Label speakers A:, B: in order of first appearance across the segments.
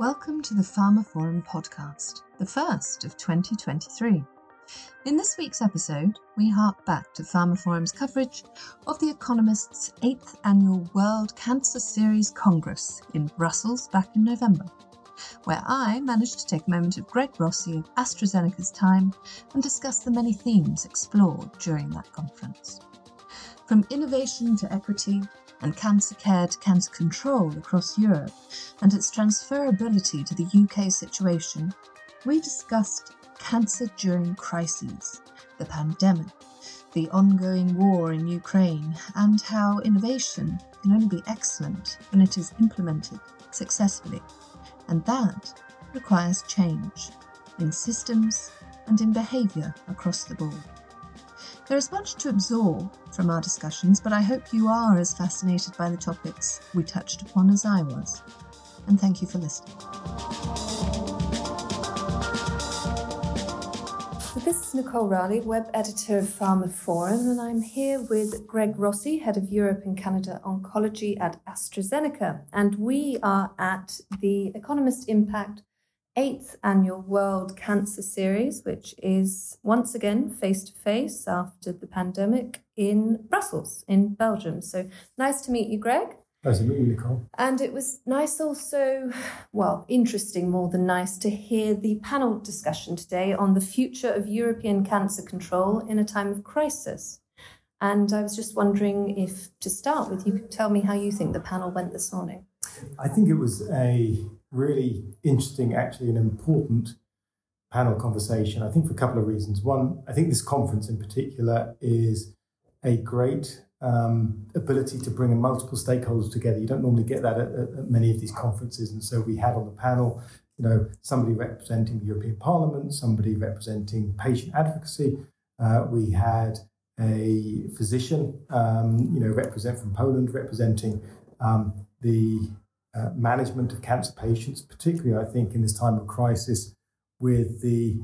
A: Welcome to the pharmaphorum podcast, the first of 2023. In this week's episode, we hark back to pharmaphorum's coverage of The Economist's 8th annual World Cancer Series Congress in Brussels back in November, where I managed to take a moment of Greg Rossi of AstraZeneca's time and discuss the many themes explored during that conference. From innovation to equity, and cancer care to cancer control across Europe and its transferability to the UK situation, we discussed cancer during crises, the pandemic, the ongoing war in Ukraine, and how innovation can only be excellent when it is implemented successfully. And that requires change in systems and in behaviour across the board. There is much to absorb from our discussions, but I hope you are as fascinated by the topics we touched upon as I was. And thank you for listening. This is Nicole Raleigh, web editor of pharmaphorum, and I'm here with Greg Rossi, head of Europe and Canada Oncology at AstraZeneca. And we are at the Economist Impact eighth annual World Cancer Series, which is once again face to face after the pandemic in Brussels, in Belgium. So nice to meet you, Greg.
B: Nice to meet you, Nicole.
A: And it was nice also, well, interesting more than nice to hear the panel discussion today on the future of European cancer control in a time of crisis. And I was just wondering if, to start with, you could tell me how you think the panel went this morning.
B: I think it was a really interesting, actually, an important panel conversation. I think for a couple of reasons. One, I think this conference in particular is a great um, ability to bring in multiple stakeholders together. You don't normally get that at, at, many of these conferences, and so we had on the panel, you know, somebody representing the European Parliament, somebody representing patient advocacy. Uh, we had a physician, um, you know, represent from Poland, representing um, the uh, management of cancer patients, particularly, I think, in this time of crisis with the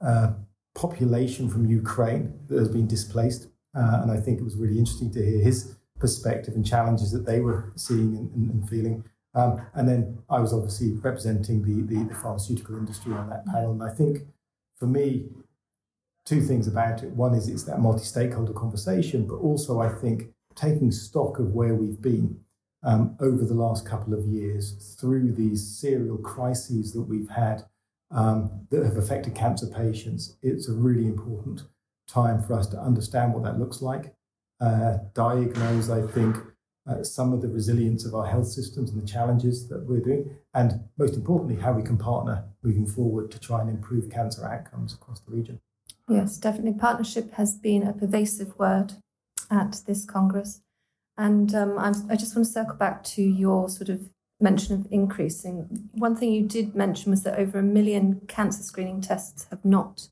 B: uh, population from Ukraine that has been displaced. Uh, and I think it was really interesting to hear his perspective and challenges that they were seeing and, and, feeling. Um, and then I was obviously representing the, the, the pharmaceutical industry on that panel. And I think for me, two things about it. One is it's that multi stakeholder conversation, but also I think taking stock of where we've been um, over the last couple of years through these serial crises that we've had um, that have affected cancer patients. It's a really important time for us to understand what that looks like, uh, diagnose, I think, uh, some of the resilience of our health systems and the challenges that we're doing, and most importantly, how we can partner moving forward to try and improve cancer outcomes across the region.
A: Yes, definitely. Partnership has been a pervasive word at this Congress. And um, i just want to circle back to your sort of mention of increasing. One thing you did mention was that over a million cancer screening tests have not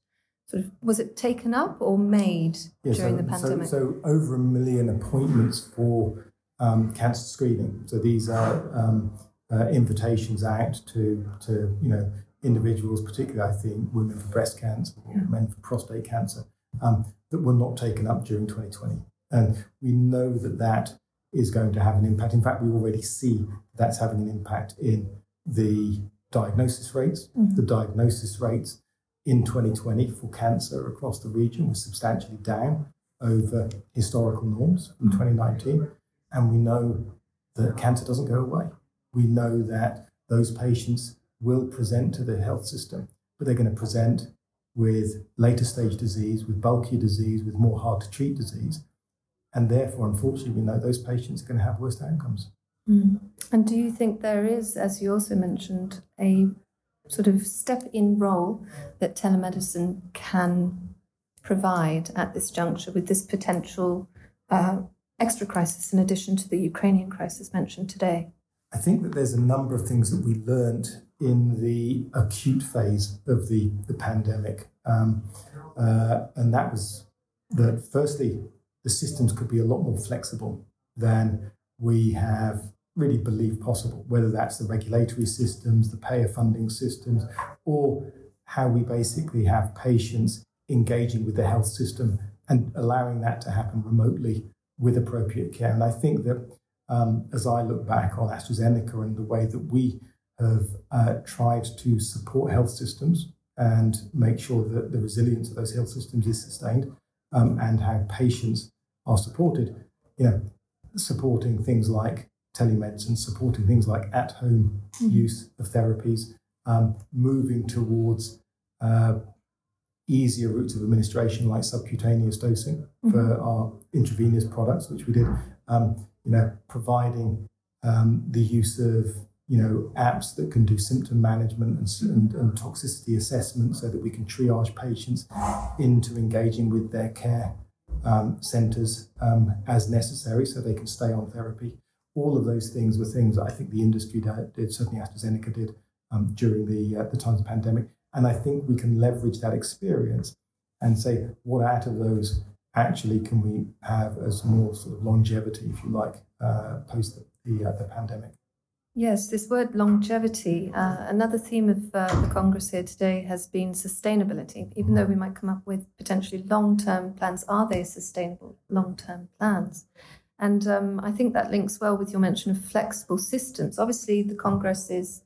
A: sort of was it taken up or made yeah, during so, the pandemic?
B: So, so, over a million appointments for um, cancer screening. So these are um, uh, invitations out to to you know individuals, particularly I think women for breast cancer, yeah. men for prostate cancer, um, that were not taken up during 2020. And we know that that is going to have an impact. In fact, we already see that's having an impact in the diagnosis rates. Mm-hmm. The diagnosis rates in 2020 for cancer across the region was substantially down over historical norms in mm-hmm. 2019. And we know that cancer doesn't go away. We know that those patients will present to the health system, but they're going to present with later stage disease, with bulkier disease, with more hard to treat disease. And therefore, unfortunately, we know those patients are going to have worse outcomes.
A: Mm. And do you think there is, as you also mentioned, a sort of step in role that telemedicine can provide at this juncture with this potential uh, extra crisis in addition to the Ukrainian crisis mentioned today?
B: I think that there's a number of things that we learned in the acute phase of the, the pandemic. Um, uh, and that was that, firstly, the systems could be a lot more flexible than we have really believed possible, whether that's the regulatory systems, the payer funding systems, or how we basically have patients engaging with the health system and allowing that to happen remotely with appropriate care. And I think that um, as I look back on AstraZeneca and the way that we have uh, tried to support health systems and make sure that the resilience of those health systems is sustained um, and how patients are supported. You know, supporting things like telemedicine, supporting things like at home mm-hmm. use of therapies, um, moving towards uh, easier routes of administration like subcutaneous dosing mm-hmm. for our intravenous products, which we did. Um, you know, providing um, the use of you know apps that can do symptom management and, and, and, toxicity assessment, so that we can triage patients into engaging with their care um, centres um, as necessary, so they can stay on therapy. All of those things were things that I think the industry did, certainly AstraZeneca did um, during the uh, the times of the pandemic, and I think we can leverage that experience and say what out of those actually can we have as more sort of longevity, if you like, uh, post the the, uh, the pandemic.
A: Yes, this word longevity. Uh, another theme of uh, the Congress here today has been sustainability. Even though we might come up with potentially long term plans, are they sustainable long term plans? And um, I think that links well with your mention of flexible systems. Obviously, the Congress is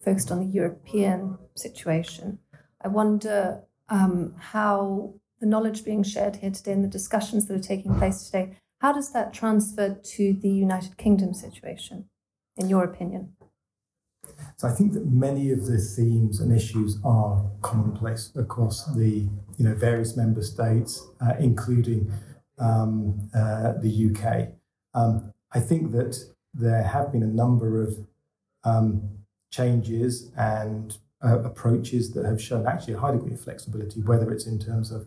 A: focused on the European situation. I wonder um, how the knowledge being shared here today and the discussions that are taking place today how does that transfer to the United Kingdom situation, in your opinion?
B: So I think that many of the themes and issues are commonplace across the you know various member states, uh, including um, uh, the UK. Um, I think that there have been a number of um, changes and uh, approaches that have shown actually a high degree of flexibility, whether it's in terms of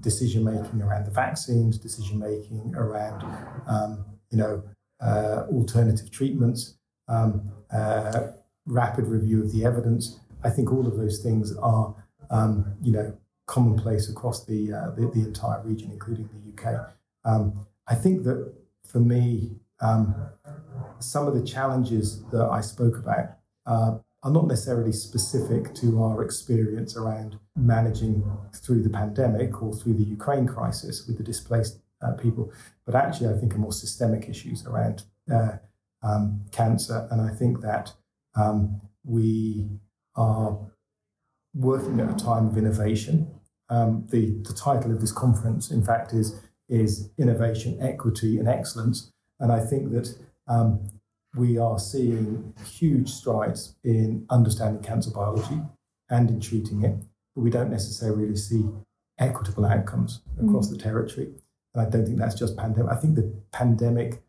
B: decision making around the vaccines, decision making around um, you know uh, alternative treatments, um, uh, rapid review of the evidence. I think all of those things are um, you know commonplace across the, uh, the, the entire region, including the UK. Um, I think that for me, um, some of the challenges that I spoke about uh, are not necessarily specific to our experience around managing through the pandemic or through the Ukraine crisis with the displaced uh, people, but actually, I think are more systemic issues around uh, um, cancer. And I think that um, we are working at a time of innovation. Um, the, the title of this conference, in fact, is, is Innovation, Equity, and Excellence. And I think that um, we are seeing huge strides in understanding cancer biology and in treating it, but we don't necessarily see equitable outcomes across mm. the territory. And I don't think that's just pandemic. I think the pandemic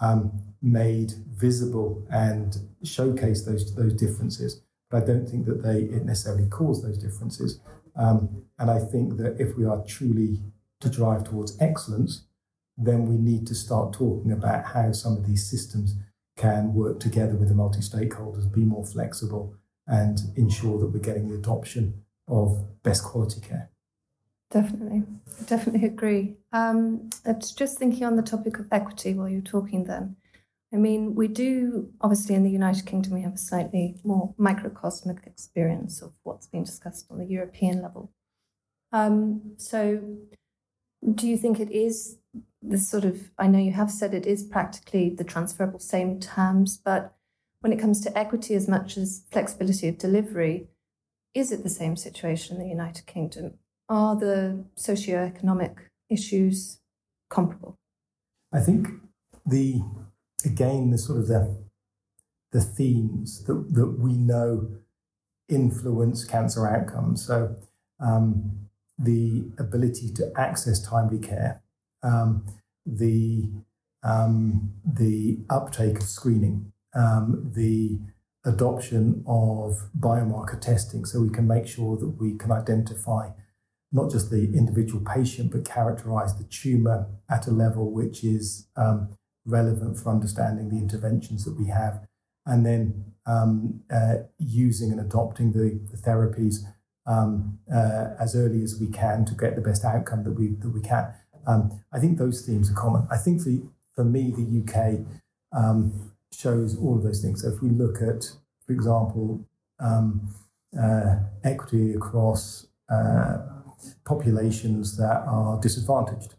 B: um, made visible and showcased those those differences, but I don't think that they it necessarily caused those differences. Um, and I think that if we are truly to drive towards excellence, then we need to start talking about how some of these systems can work together with the multi stakeholders, be more flexible, and ensure that we're getting the adoption of best quality care.
A: Definitely, definitely agree. Um, just thinking on the topic of equity while you're talking then. I mean, we do, obviously, in the United Kingdom, we have a slightly more microcosmic experience of what's being discussed on the European level. Um, so, do you think it is this sort of, I know you have said it is practically the transferable same terms, but when it comes to equity as much as flexibility of delivery, is it the same situation in the United Kingdom? Are the socio-economic issues comparable?
B: I think the again the sort of the the themes that, that we know influence cancer outcomes. So um, the ability to access timely care, um, the um, the uptake of screening, um, the adoption of biomarker testing, so we can make sure that we can identify not just the individual patient, but characterize the tumor at a level which is um, relevant for understanding the interventions that we have, and then um, uh, using and adopting the, the therapies um, uh, as early as we can to get the best outcome that we that we can. Um, I think those themes are common. I think for, for me, the UK um, shows all of those things. So if we look at, for example, um, uh, equity across uh, populations that are disadvantaged,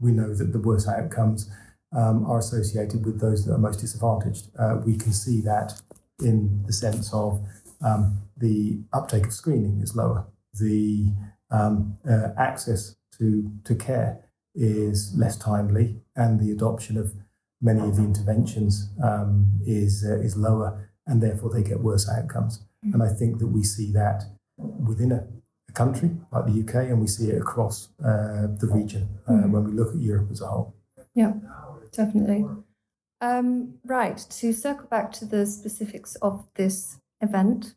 B: we know that the worst outcomes um, are associated with those that are most disadvantaged. Uh, we can see that in the sense of um, the uptake of screening is lower, the um, uh, access to, to care is less timely, and the adoption of many of the interventions um, is, uh, is lower, and therefore they get worse outcomes. Mm-hmm. And I think that we see that within a, a, country like the UK, and we see it across uh, the region uh, mm-hmm. when we look at Europe as a whole.
C: Yeah, definitely. Um, right, to circle back to the specifics of this event,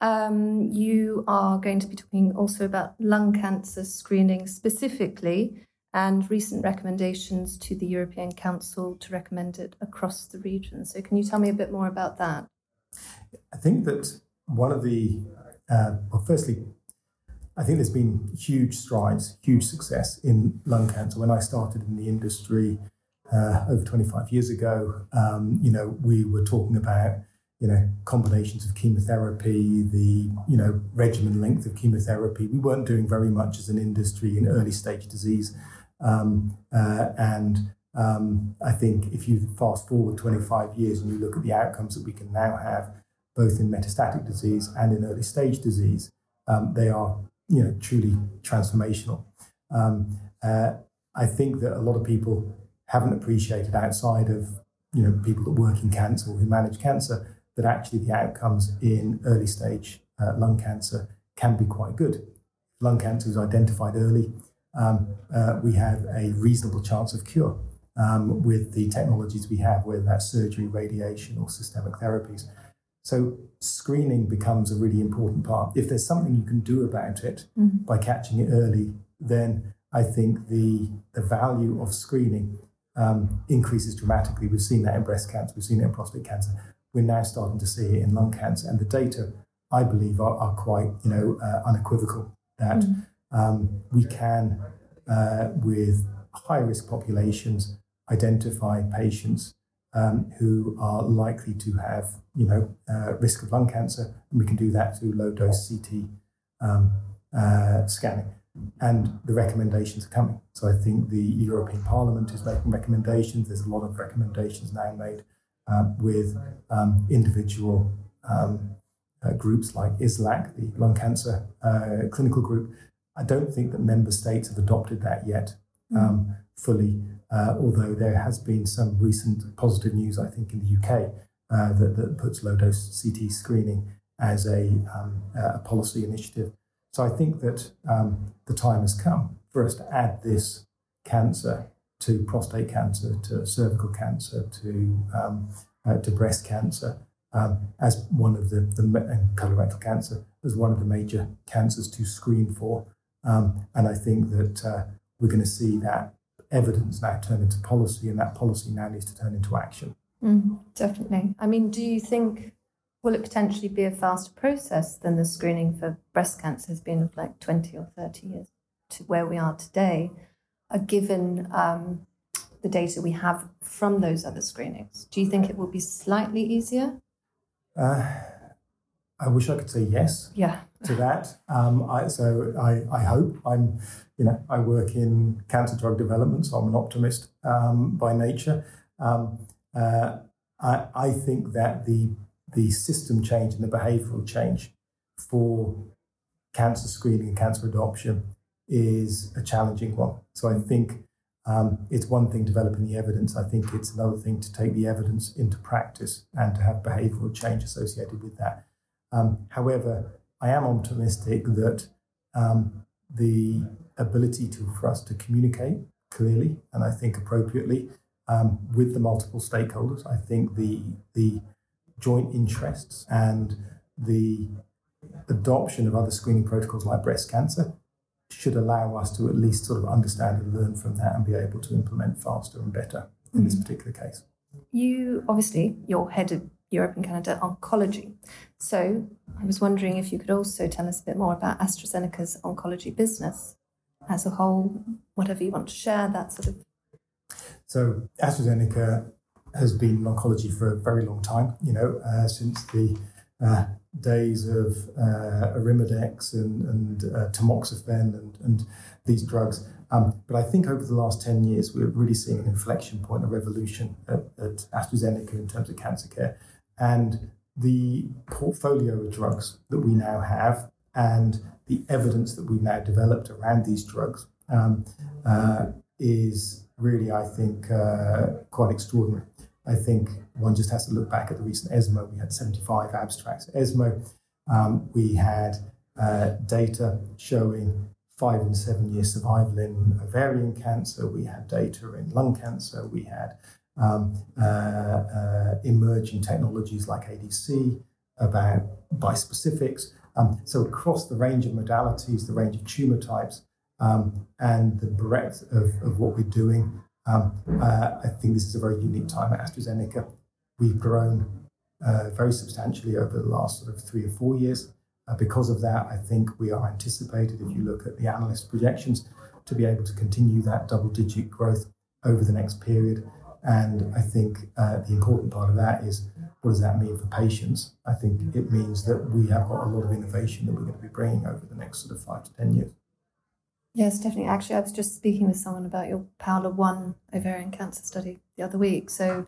C: um, you are going to be talking also about lung cancer screening specifically and recent recommendations to the European Council to recommend it across the region. So, can you tell me a bit more about that?
B: I think that one of the, uh, well, firstly, I think there's been huge strides, huge success in lung cancer. When I started in the industry uh, over 25 years ago, um, you know, we were talking about you know, combinations of chemotherapy, the, you know, regimen length of chemotherapy. We weren't doing very much as an industry in early stage disease. Um, uh, and um, I think if you fast forward 25 years and you look at the outcomes that we can now have, both in metastatic disease and in early stage disease, um, they are, you know, truly transformational. Um, uh, I think that a lot of people haven't appreciated outside of, you know, people that work in cancer or who manage cancer that actually the outcomes in early stage uh, lung cancer can be quite good. Lung cancer is identified early. Um, uh, we have a reasonable chance of cure um, with the technologies we have, whether that's surgery, radiation, or systemic therapies. So screening becomes a really important part. If there's something you can do about it mm-hmm. by catching it early, then I think the the value of screening um, increases dramatically. We've seen that in breast cancer, we've seen it in prostate cancer we're now starting to see it in lung cancer. And the data, I believe, are, are quite you know uh, unequivocal that mm. um, we can, uh, with high risk populations, identify patients um, who are likely to have you know uh, risk of lung cancer, and we can do that through low dose CT um, uh, scanning. And the recommendations are coming. So I think the European Parliament is making recommendations. There's a lot of recommendations now made uh, with um, individual um, uh, groups like IASLC, the lung cancer uh, clinical group. I don't think that member states have adopted that yet mm. um, fully, uh, although there has been some recent positive news, I think, in the UK uh, that, that puts low dose CT screening as a, um, a policy initiative. So I think that um, the time has come for us to add this cancer to prostate cancer, to cervical cancer, to um, uh, to breast cancer, um, as one of the, the colorectal cancer as one of the major cancers to screen for. Um, and I think that uh, we're going to see that evidence now turn into policy, and that policy now needs to turn into action.
C: Mm, definitely. I mean, do you think will it potentially be a faster process than the screening for breast cancer has been of like 20 or 30 years to where we are today? a given um, the data we have from those other screenings? Do you think it will be slightly easier?
B: Uh, I wish I could say yes.
C: Yeah.
B: To that, um, I, so I, I hope I'm, you know, I work in cancer drug development, so I'm an optimist um, by nature. Um, uh, I, I think that the the system change and the behavioural change for cancer screening and cancer adoption is a challenging one. So I think um, it's one thing developing the evidence. I think it's another thing to take the evidence into practice and to have behavioural change associated with that. Um, however, I am optimistic that um, the ability to, for us to communicate clearly and I think appropriately um, with the multiple stakeholders, I think the the joint interests and the adoption of other screening protocols like breast cancer should allow us to at least sort of understand and learn from that and be able to implement faster and better in this mm. particular case.
C: You obviously, you're head of Europe and Canada oncology. So I was wondering if you could also tell us a bit more about AstraZeneca's oncology business as a whole, whatever you want to share, that sort of.
B: So AstraZeneca has been in oncology for a very long time, you know, uh, since the uh, days of uh, Arimidex and, and uh, tamoxifen and, and these drugs. Um, but I think over the last 10 years, we're really seeing an inflection point, a revolution at, at AstraZeneca in terms of cancer care. And the portfolio of drugs that we now have and the evidence that we've now developed around these drugs um, uh, is really, I think, uh, quite extraordinary. I think one just has to look back at the recent ESMO. We had 75 abstracts at ESMO. Um, we had uh, data showing five and seven year survival in ovarian cancer. We had data in lung cancer. We had um, uh, uh, emerging technologies like ADC about bispecifics. Um, so across the range of modalities, the range of tumor types, um, and the breadth of, of what we're doing, um, uh, I think this is a very unique time at AstraZeneca. We've grown uh, very substantially over the last sort of three or four years. Uh, because of that, I think we are anticipated, if you look at the analyst projections, to be able to continue that double digit growth over the next period. And I think uh, the important part of that is what does that mean for patients? I think it means that we have got a lot of innovation that we're going to be bringing over the next sort of five to 10 years.
C: Yes, definitely. Actually, I was just speaking with someone about your Paola 1 ovarian cancer study the other week. So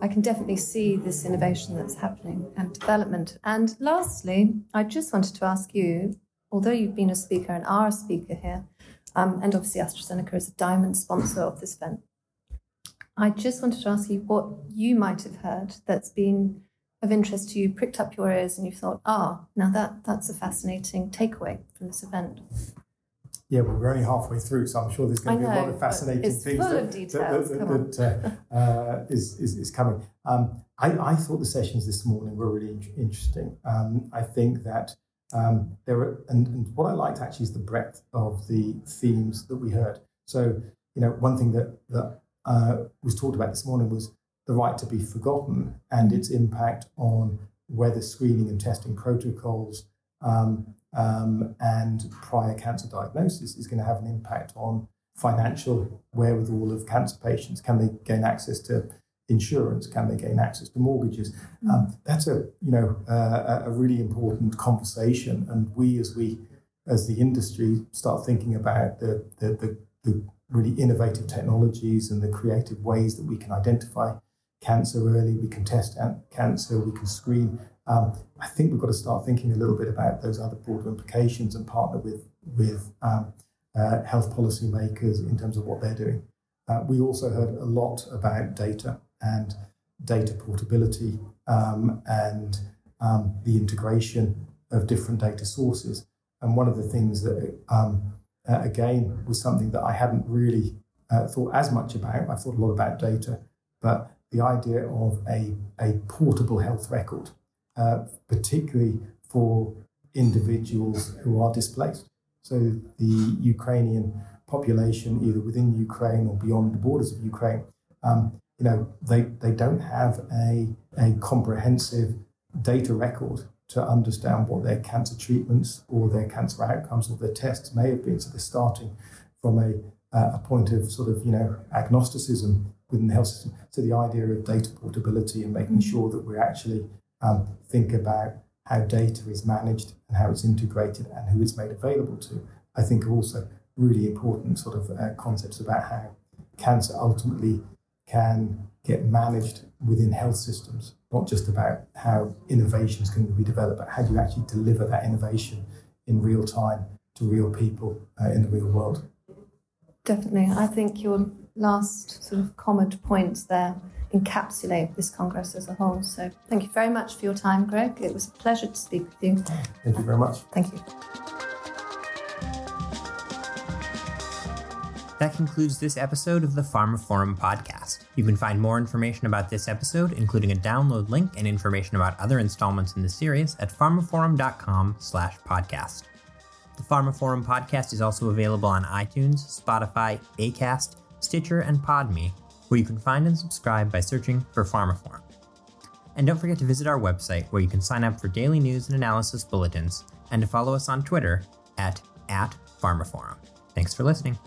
C: I can definitely see this innovation that's happening and development. And lastly, I just wanted to ask you, although you've been a speaker and are a speaker here, um, and obviously AstraZeneca is a diamond sponsor of this event, I just wanted to ask you what you might have heard that's been of interest to you, pricked up your ears, and you thought, ah, now that that's a fascinating takeaway from this event.
B: Yeah, well, we're only halfway through, so I'm sure there's going to be a lot of fascinating things
C: full
B: that,
C: details.
B: that, that, that uh, uh, is, is, is coming. Um, I, I thought the sessions this morning were really in- interesting. Um, I think that um, there were, and, and what I liked actually is the breadth of the themes that we heard. So, you know, one thing that, that uh, was talked about this morning was the right to be forgotten and its impact on whether screening and testing protocols um, um, and prior cancer diagnosis is going to have an impact on financial wherewithal of cancer patients. Can they gain access to insurance? Can they gain access to mortgages? Um, that's a you know uh, a really important conversation, and we as we as the industry start thinking about the the, the, the really innovative technologies and the creative ways that we can identify cancer early, we can test cancer, we can screen. Um, I think we've got to start thinking a little bit about those other broader implications and partner with with um, uh, health in terms of what they're doing. Uh, we also heard a lot about data and data portability um, and um, the integration of different data sources. And one of the things that um, uh, again was something that I hadn't really uh, thought as much about. I thought a lot about data, but the idea of a, a portable health record, uh, particularly for individuals who are displaced. So the Ukrainian population, either within Ukraine or beyond the borders of Ukraine, um, you know, they, they don't have a, a comprehensive data record to understand what their cancer treatments or their cancer outcomes or their tests may have been. So they're starting from a, uh, a point of sort of, you know, agnosticism within the health system. So the idea of data portability and making sure that we actually um, think about how data is managed and how it's integrated and who it's made available to, I think are also really important sort of uh, concepts about how cancer ultimately can get managed within health systems, not just about how innovations can be developed, but how do you actually deliver that innovation in real time to real people uh, in the real world.
C: Definitely. I think your last sort of comment points there encapsulate this Congress as a whole. So thank you very much for your time, Greg. It was a pleasure to speak with you.
B: Thank you very much.
C: Thank you.
D: That concludes this episode of the pharmaphorum podcast. You can find more information about this episode, including a download link and information about other installments in the series at pharmaphorum.com slash podcast. The pharmaphorum podcast is also available on iTunes, Spotify, Acast, Stitcher, and Podme, where you can find and subscribe by searching for pharmaphorum. And don't forget to visit our website where you can sign up for daily news and analysis bulletins and to follow us on Twitter at, at pharmaphorum. Thanks for listening.